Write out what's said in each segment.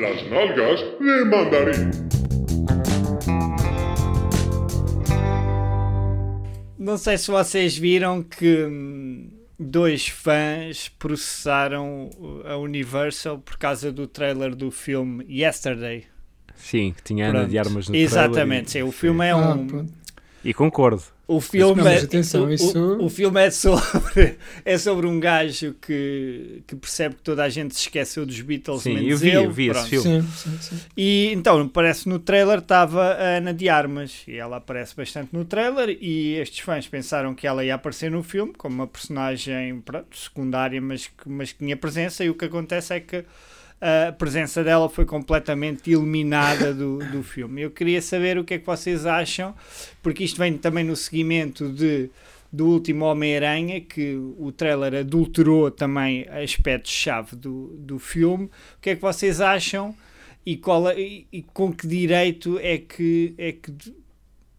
Las nalgas de mandarín. Não sei se vocês viram que hum, dois fãs processaram a Universal por causa do trailer do filme Yesterday. Sim, que tinha Ana de armas no Exatamente, sim, trailer o filme é Ah, um. pronto. E, concordo. O filme, Não, é, atenção, o, isso- o, o filme é sobre, é sobre um gajo que, que percebe que toda a gente se esqueceu dos Beatles, Sim, menos eu vi, ele. eu vi esse filme. Sim, sim, sim. E então, parece no trailer estava a Ana de Armas e ela aparece bastante no trailer e estes fãs pensaram que ela ia aparecer no filme como uma personagem pronto, secundária, mas que, mas que tinha presença e o que acontece é que a presença dela foi completamente eliminada do, do filme. Eu queria saber o que é que vocês acham, porque isto vem também no seguimento de do último Homem-Aranha, que o trailer adulterou também aspectos-chave do, do filme. O que é que vocês acham e, qual e, e com que direito é que, é, que,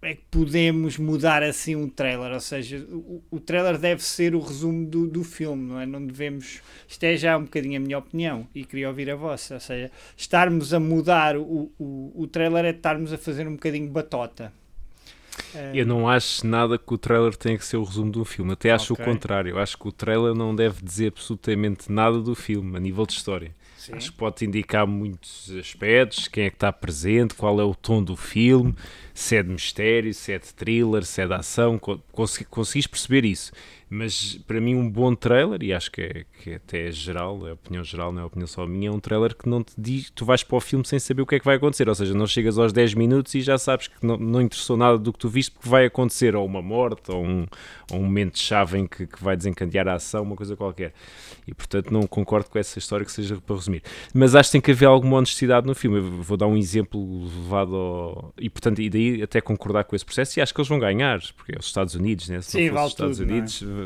é que podemos mudar assim um trailer? Ou seja, o, o trailer deve ser o resumo do, do filme, não é? Não devemos. Isto é já um bocadinho a minha opinião e queria ouvir a vossa. Ou seja, estarmos a mudar o, o, o trailer é estarmos a fazer um bocadinho batota. Eh, Eu não acho nada que o trailer tenha que ser o resumo de um filme. Até acho Ok. o contrário. Eu acho que o trailer não deve dizer absolutamente nada do filme, a nível de história. Sim. Acho que pode indicar muitos aspectos, quem é que está presente, qual é o tom do filme, se é de mistério, se é de thriller, se é de ação, co- consegui- conseguis perceber isso. Mas para mim um bom trailer, e acho que, é, que até é geral, é a opinião geral, não é a opinião só minha, é um trailer que não te diz, tu vais para o filme sem saber o que é que vai acontecer, ou seja, não chegas aos 10 minutos e já sabes que não, não interessou nada do que tu viste, porque vai acontecer ou uma morte, ou um, ou um momento-chave em que, que vai desencadear a ação, uma coisa qualquer. E portanto não concordo com essa história que seja para resumir. Mas acho que tem que haver alguma honestidade no filme. Eu vou dar um exemplo levado ao... E portanto, e daí até concordar com esse processo. E acho que eles vão ganhar, porque é os Estados Unidos, né? Se Sim, vale os Estados tudo, não é?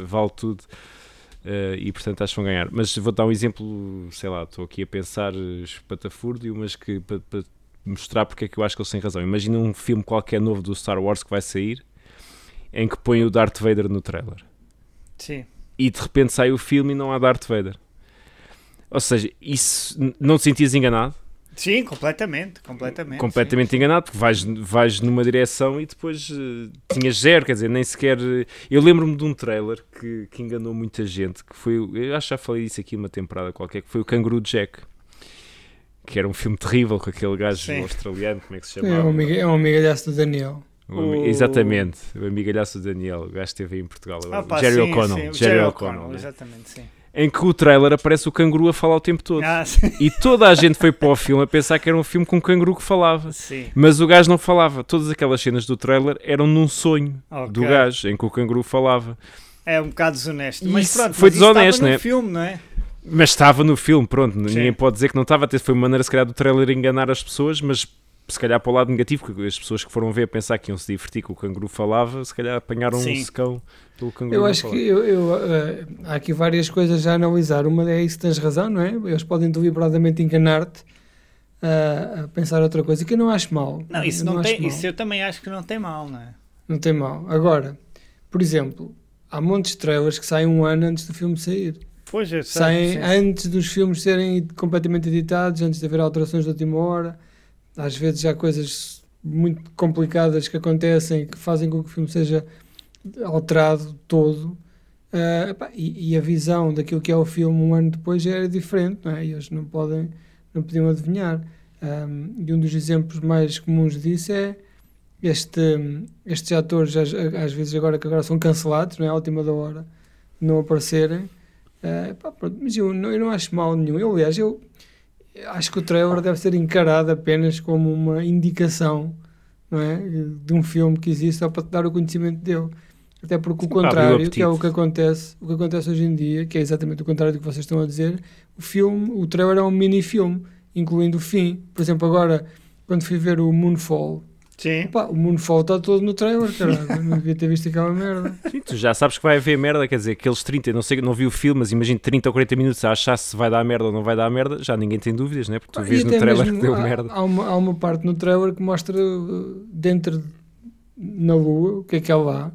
Vale tudo. Eh, e portanto acho que vão ganhar. Mas vou dar um exemplo, sei lá, estou aqui a pensar eh, espatafúrdio, mas que para, para mostrar porque é que eu acho que eles têm razão. Imagina um filme qualquer novo do Star Wars que vai sair em que põe o Darth Vader no trailer Sim. e de repente sai o filme e não há Darth Vader. Ou seja, isso não te sentias enganado? Sim, completamente. Completamente. completamente enganado, porque vais, vais numa direção e depois eh, tinhas zero, quer dizer, nem sequer. eh, Eu lembro-me de um trailer que, que enganou muita gente, que foi. Eu acho que já falei disso aqui uma temporada qualquer, que foi o Canguru Jack. Que era um filme terrível com aquele gajo Sim. australiano, como é que se É chamava? um, amiga- é um amigalhaço do Daniel. O Exatamente, o amigalhaço do Daniel, o gajo que esteve aí em Portugal. Ah, pá, Jerry sim, O'Connell. sim, Jerry O'Connell, né? exatamente, sim. Em que o trailer aparece o canguru a falar o tempo todo. Ah, sim. E toda a gente foi para o filme a pensar que era um filme com um canguru que falava. sim. Mas o gajo não falava. Todas aquelas cenas do trailer eram num sonho Ok. do gajo, em que o canguru falava. É um bocado desonesto. Mas Isso pronto, foi mas desonesto, no né? filme, não é? Mas estava no filme, pronto. Sim. Ninguém pode dizer que não estava. Até foi uma maneira, se calhar, do trailer enganar as pessoas, mas se calhar para o lado negativo, porque as pessoas que foram ver a pensar que iam se divertir que o canguru falava, se calhar apanharam Sim. um secão pelo canguru. Eu não acho que eu, eu, eh, há aqui várias coisas a analisar. Uma é isso, tens razão, não é? Eles podem deliberadamente enganar-te ah, a pensar outra coisa, que eu não acho mal. Não, isso, Eu não acho tem, mal. isso eu também acho que não tem mal, não é? Não tem mal. Agora, por exemplo, há montes de trailers que saem um ano antes do filme sair. Pois, sei. Saem sim. antes dos filmes serem completamente editados, antes de haver alterações de última hora. Às vezes há coisas muito complicadas que acontecem que fazem com que o filme seja alterado todo. Ah, epá, e, e a visão daquilo que é o filme um ano depois já era diferente, não é? E eles não podem, não podiam adivinhar. Ahm, e um dos exemplos mais comuns disso é este, estes atores, às, às vezes agora que agora são cancelados, não é? À última da hora, não aparecerem. Pá, pronto, mas eu não, eu não acho mal nenhum. Eu, aliás, eu acho que o trailer deve ser encarado apenas como uma indicação não é? de um filme que existe só para te dar o conhecimento dele. Até porque o Sim, o contrário, que é o que acontece, o que acontece hoje em dia, que é exatamente o contrário do que vocês estão a dizer, o filme, o trailer é um mini-filme, incluindo o fim. Por exemplo, agora, quando fui ver o Moonfall, Sim. Pá, o Moonfall está todo no trailer, caralho. Não devia ter visto aquela merda. Sim, tu já sabes que vai haver merda, quer dizer, aqueles 30, não sei, não vi o filme, mas imagino 30 ou 40 minutos a achar se vai dar merda ou não vai dar merda, já ninguém tem dúvidas, né? Porque tu vês no trailer mesmo que deu há, merda. Há uma, há uma parte no trailer que mostra uh, dentro de- na lua o que é que há lá.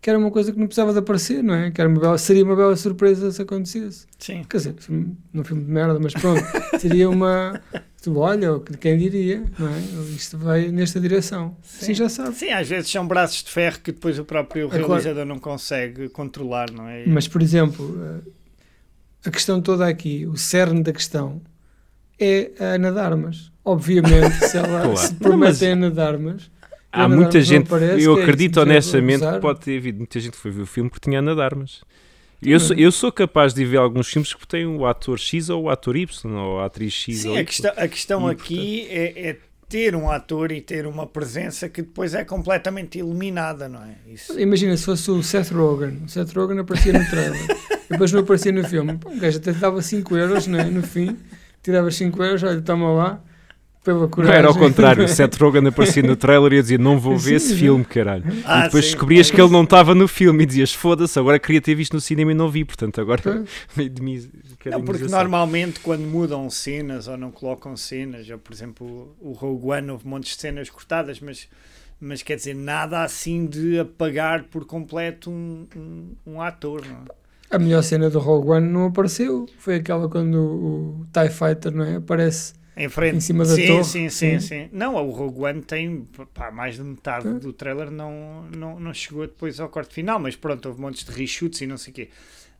Que era uma coisa que não precisava de aparecer, não é? Que era uma bela, seria uma bela surpresa se acontecesse. Sim. Quer dizer, filme- num filme de merda, mas pronto, seria uma. Tu, olha, quem diria, não é? Isto vai nesta direção. Sim, já sabe. Sim, às vezes são braços de ferro que depois o próprio realizador não consegue controlar, não é? Mas, por exemplo, eh, a questão toda aqui, o cerne da questão, é a Ana de Armas. Obviamente, se ela Claro. se Não, promete mas- a Ana de Armas. Há Ana de muita gente, aparece, eu é acredito vou honestamente que pode ter havido muita gente que foi ver o filme porque tinha Ana de Armas. Eu sou, eu sou capaz de ver alguns filmes que têm o ator X ou o ator Y, ou a atriz X Sim, ou a Y. questão, a questão E, aqui é, é ter um ator e ter uma presença que depois é completamente eliminada, não é? Isso. Imagina se fosse o Seth Rogen. O Seth Rogen aparecia no trailer. depois não aparecia no filme. Pô, o gajo até te dava 5 euros né, no fim. Tiravas 5 euros, olha, toma lá. Pela Não era ao contrário, o Seth Rogen aparecia no trailer e eu dizia não vou ver esse Sim, filme, caralho. Ah, e depois sim. descobrias que ele não estava no filme e dizias foda-se, agora queria ter visto no cinema e não vi, portanto agora. Não, porque normalmente quando mudam cenas ou não colocam cenas, ou por exemplo o Rogue One houve montes de cenas cortadas, mas, mas quer dizer, nada assim de apagar por completo um, um, um ator, não é? A melhor cena do Rogue One não apareceu. Foi aquela quando o, o TIE Fighter não é? aparece. Em frente. Em cima da sim, torre, Sim, sim, sim. sim. Não, o Rogue One tem pá, mais de metade É. do trailer não, não, não chegou depois ao corte final, mas pronto, houve montes de reshoots e não sei o quê.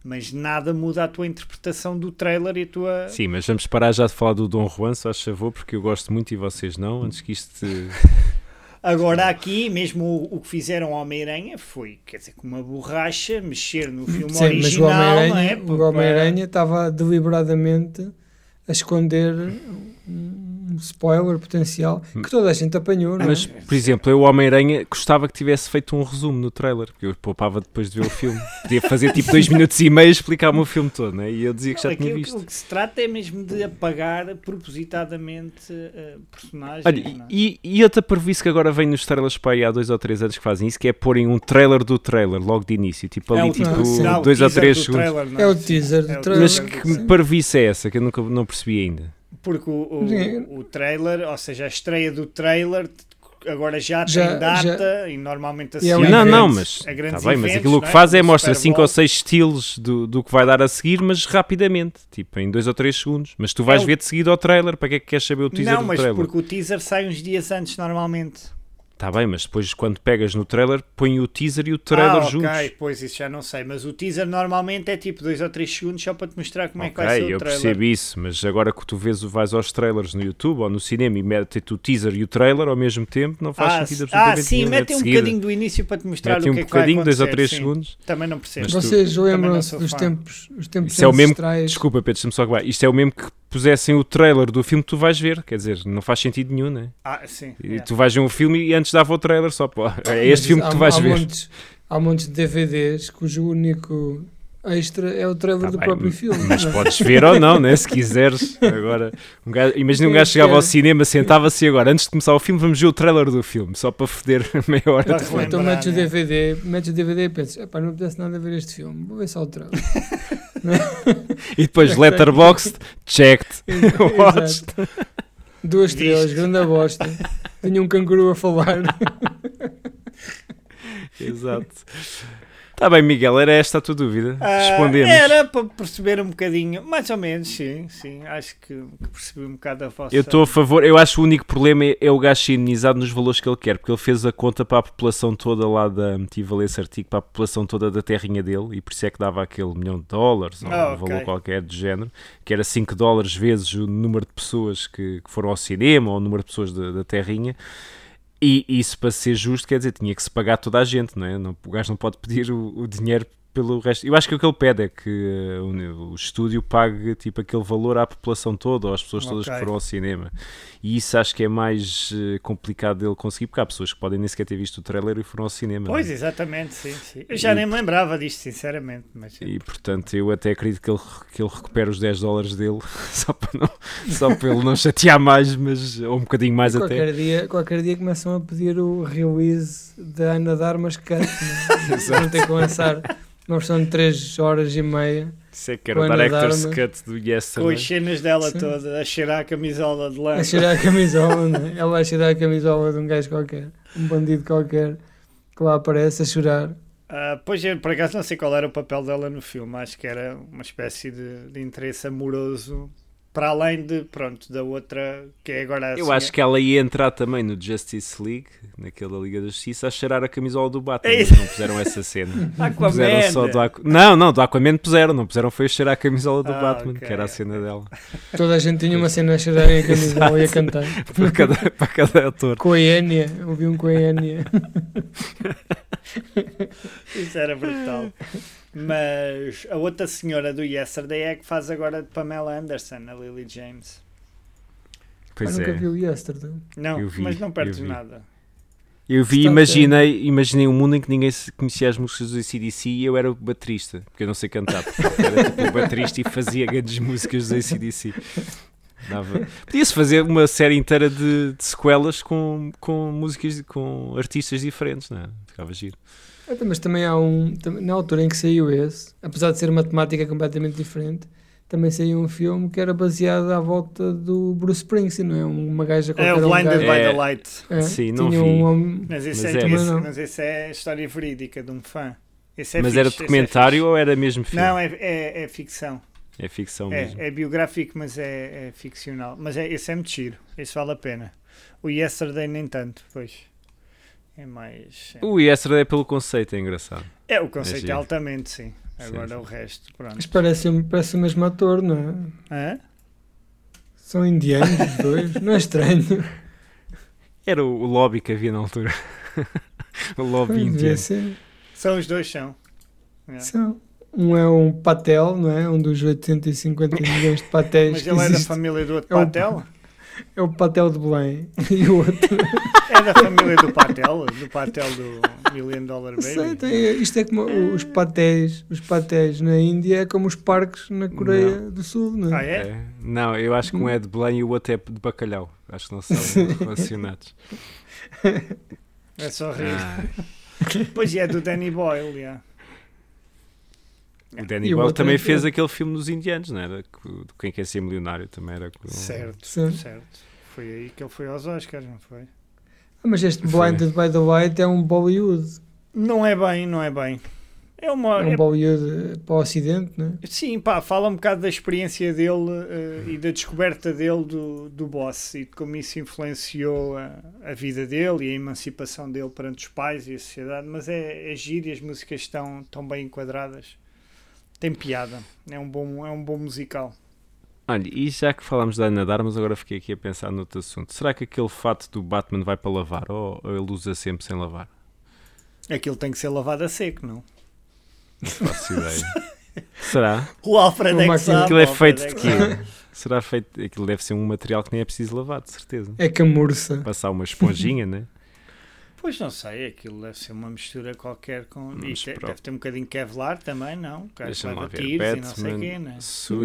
Mas nada muda a tua interpretação do trailer e a tua. Sim, mas vamos parar já de falar do Dom Juan, só faz favor, porque eu gosto muito e vocês não, antes que isto. Agora aqui, mesmo o, o que fizeram ao Homem-Aranha foi, quer dizer, com uma borracha, mexer no filme Sim, mas o original, é? Porque- o Homem-Aranha estava deliberadamente a esconder spoiler potencial que toda a gente apanhou, não é? Mas, por exemplo, eu, o Homem-Aranha, gostava que tivesse feito um resumo no trailer, porque eu poupava depois de ver o filme. Podia fazer tipo dois minutos e meio e explicar-me o filme todo, né? e eu dizia que já Não, tinha o visto. O que se trata é mesmo de apagar propositadamente uh, personagens. Olha, é? e, e outra previsto que agora vem nos trailers para aí há dois ou três anos que fazem isso, que é porem um trailer do trailer logo de início, tipo ali, É o- tipo não, o dois ou três do segundos. trailer, É o teaser do É o trailer. Mas que parvice é essa que eu nunca não percebi ainda? Porque o, o, o trailer, ou seja, a estreia do trailer agora já, Já- tem data e normalmente é um associado não, não, mas a grandes tá bem, mas eventos, aquilo não que é? faz é o mostra Super 5 Bowl. ou 6 estilos do, do que vai dar a seguir, mas rapidamente, tipo em 2 ou 3 segundos. Mas tu vais É o- ver de seguida ao trailer, para que é que queres saber o teaser Não, do mas trailer? porque o teaser sai uns dias antes normalmente. Está bem, mas depois quando pegas no trailer, põe o teaser e o trailer ah, juntos. ok, pois isso já não sei. Mas o teaser normalmente é tipo 2 ou 3 segundos só para te mostrar como é que vai Ok, ser o eu trailer. percebo isso, mas agora que tu vês, vais aos trailers no YouTube ou no cinema e metes o teaser e o trailer ao mesmo tempo, não faz Ah, sentido s- ah, absolutamente sim, nenhum. mete de um seguida. bocadinho do início para te mostrar Mete o um que é que vai bocadinho, dois ou acontecer, três sim. segundos. Também não percebo. Mas Vocês lembram-se dos fã. tempos, os tempos Isso é o mesmo- ancestrais? Desculpa, Pedro, deixa-me só acabar. Isto é o mesmo que pusessem o trailer do filme que tu vais ver, quer dizer, não faz sentido nenhum, né? Ah, sim. E é. tu vais ver um filme e antes dava o trailer só, pô, é Mas este filme que há- tu vais há ver. Montes, há montes de DVDs cujo único extra é o trailer Tá do bem, próprio filme. Mas não podes ver ou não, né? Se quiseres. Agora, um gajo- imagina um gajo chegava ao cinema, sentava-se e agora, antes de começar o filme, vamos ver o trailer do filme, só para foder meia hora. Filme. Então metes o né? DVD, metes o DVD e pensas, não me apetece nada a ver este filme, vou ver só o trailer. E depois, letterboxd, checked. Watched. Duas estrelas, grande bosta. Tinha um canguru a falar. Exato. Está bem, Miguel, era esta a tua dúvida? Ah, Respondemos. Era para perceber um bocadinho, mais ou menos, sim, sim. Acho que, que percebi um bocado a vossa. Eu estou a favor, eu acho que o único problema é, é o gajo ser imunizado nos valores que ele quer, porque ele fez a conta para a população toda lá da. Tive a ler esse artigo para a população toda da terrinha dele e por isso é que dava aquele milhão de dólares ou Ah, um valor ok. qualquer do género, que era 5 dólares vezes o número de pessoas que, que foram ao cinema ou o número de pessoas da, da terrinha. E isso, para ser justo, quer dizer, tinha que se pagar toda a gente, não é? Não, o gajo não pode pedir o, o dinheiro pelo resto. Eu acho que o que ele pede é que uh, o, o estúdio pague tipo aquele valor à população toda ou às pessoas todas Ok. que foram ao cinema. E isso acho que é mais uh, complicado dele conseguir, porque há pessoas que podem nem sequer ter visto o trailer e foram ao cinema. não é? Pois, exatamente, sim, sim. Eu já E- nem me lembrava disto, sinceramente. Mas, E portanto, eu até acredito que ele, que ele recupere os 10 dólares dele só para, não, só para ele não chatear mais, mas, ou um bocadinho mais até. qualquer, dia, qualquer dia começam a pedir o release da Ana de Armas Cut. Né? Exato. Vão ter que lançar uma versão de 3 horas e meia. Isso é que era o Com Director's. Cut do Yes com também. as cenas dela Sim. toda, a cheirar a camisola de lã. A cheirar a camisola, né? Ela a cheirar a camisola de um gajo qualquer, um bandido qualquer, que lá aparece a chorar. Ah, pois eu, por acaso, não sei qual era o papel dela no filme. Acho que era uma espécie de, de interesse amoroso para além de, pronto, da outra que é agora a Eu acho que ela ia entrar também no Justice League, naquela Liga da Justiça, a cheirar a camisola do Batman. É não puseram essa cena. Aquaman. Puseram só do Aqu... Não, não, do Aquaman puseram, não puseram foi a cheirar a camisola do Ah, Batman, ok, que era a cena dela. Toda a gente tinha uma cena a cheirar em camisola e a cantar. Para cada, para cada ator. Com a Enya, ouvi um com a Enya. Isso era brutal. Mas a outra senhora do Yesterday é que faz agora de Pamela Anderson, a Lily James. Pois nunca é. vi o Yesterday. Não, Eu vi, mas não perdes nada. Eu vi, Está imaginei, imaginei um mundo em que ninguém se- conhecia as músicas do ACDC e eu era o baterista, porque eu não sei cantar. portanto, Era tipo o baterista e fazia grandes músicas do ACDC. Dava- Podia-se fazer uma série inteira de, de sequelas com, com músicas, com artistas diferentes, não é? Ficava giro. Até, Mas também há um. Na altura em que saiu esse, apesar de ser uma temática completamente diferente, também saiu um filme que era baseado à volta do Bruce Springsteen, não é? Uma gaja É qualquer. o um Blinded gajo- by É. the Light. é, Sim, não tinha vi. um homem- Mas esse, Mas é, é. esse- Não. mas esse é história verídica de um fã. Esse é Mas fixe, era esse é documentário fixe. ou era mesmo filme? Não, é, é, é ficção. É ficção mesmo. É, é biográfico, mas é, é ficcional. Mas é, esse é muito giro. Esse vale a pena. O Yesterday nem tanto, pois. É mais. É, O Yesterday pelo conceito, é engraçado. é o conceito é giro. altamente, sim. Sim, Agora sim. o resto, pronto. Mas parece, parece o mesmo ator, não é? Hã? São indianos os dois, não é estranho. Era o, o lobby que havia na altura. o lobby Devia indiano. ser. São os dois, são. É. São. Um é um Patel, não é? Um dos 850 milhões de patéis Mas ele é da existe. família do outro É o- Patel? É o Patel de Belém. E o outro. É da família do Patel? Do Patel do Million Dollar Baby? Sei, tem- isto é como os patéis. Os patéis na Índia é como os parques na Coreia do Sul, não Ah, é? é? É. Não, eu acho que um é de Belém e o outro é de bacalhau. Acho que não são relacionados. É só rir. Ah, Pois é, do Danny Boyle, yeah. O Danny E Boyle também é fez que- aquele filme dos indianos, não era? Do Quem Quer Ser Milionário também era. com- Certo, Sim. certo. Foi aí que ele foi aos Oscars, não foi? Ah, Mas este Foi. Blinded by the Light é um Bollywood. Não é bem, não é bem. É uma. É um é- Bollywood eh, para o Ocidente, não é? sim, pá, fala um bocado da experiência dele eh, e da descoberta dele do, do boss e de como isso influenciou a, a vida dele e a emancipação dele perante os pais e a sociedade. Mas é, é giro e as músicas estão, estão bem enquadradas. Tem piada. É um bom, é um bom musical. Olha, e já que falámos da Ana Darmas, agora fiquei aqui a pensar noutro assunto. Será que aquele fato do Batman vai para lavar ou ele usa sempre sem lavar? Aquilo tem que ser lavado a seco, não? Não faço ideia. Será? O Alfred Uma é que máquina- sabe, Aquilo é o feito de que sabe. quê? Será feito. Aquilo deve ser um material que nem é preciso lavar, de certeza. É camurça. Passar uma esponjinha, né? Pois não sei, aquilo deve ser uma mistura qualquer com. Mas te- deve ter um bocadinho de Kevlar também, não? Deixa-me lá ver. tiros e não sei Batman quê, né?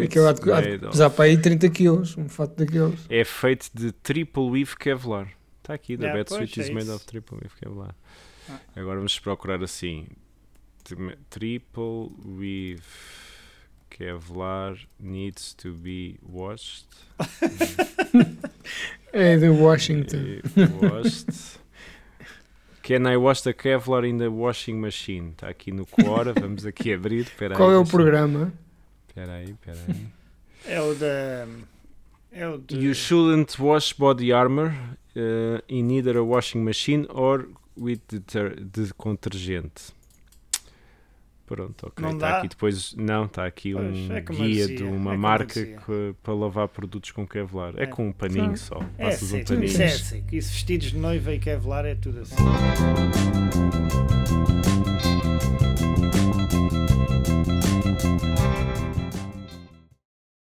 Aquilo há de, há de made of- pesar para aí 30 quilos, um fato daqueles. É feito de triple weave Kevlar. Está aqui, the Yeah, Batsuit pois, is é made isso. of triple weave Kevlar. Ah. Agora vamos procurar assim. Tri- Triple weave Kevlar needs to be washed. É de Washington. Eh, washed. Can I wash the Kevlar in the washing machine? Está aqui no Quora, vamos aqui abrir. Espera aí, Qual é o deixa- programa? Espera aí, espera aí. É o da. É o de. You shouldn't wash body armor uh, in either a washing machine or with deter de detergente. Pronto, ok. Não Está dá? aqui depois. Não, está aqui Pois, um é eu guia de é uma eu marca que- para lavar produtos com Kevlar. É, É. com um paninho só. É Passas um seco, paninho. isso é seco. Isso vestidos de noiva e Kevlar é tudo assim.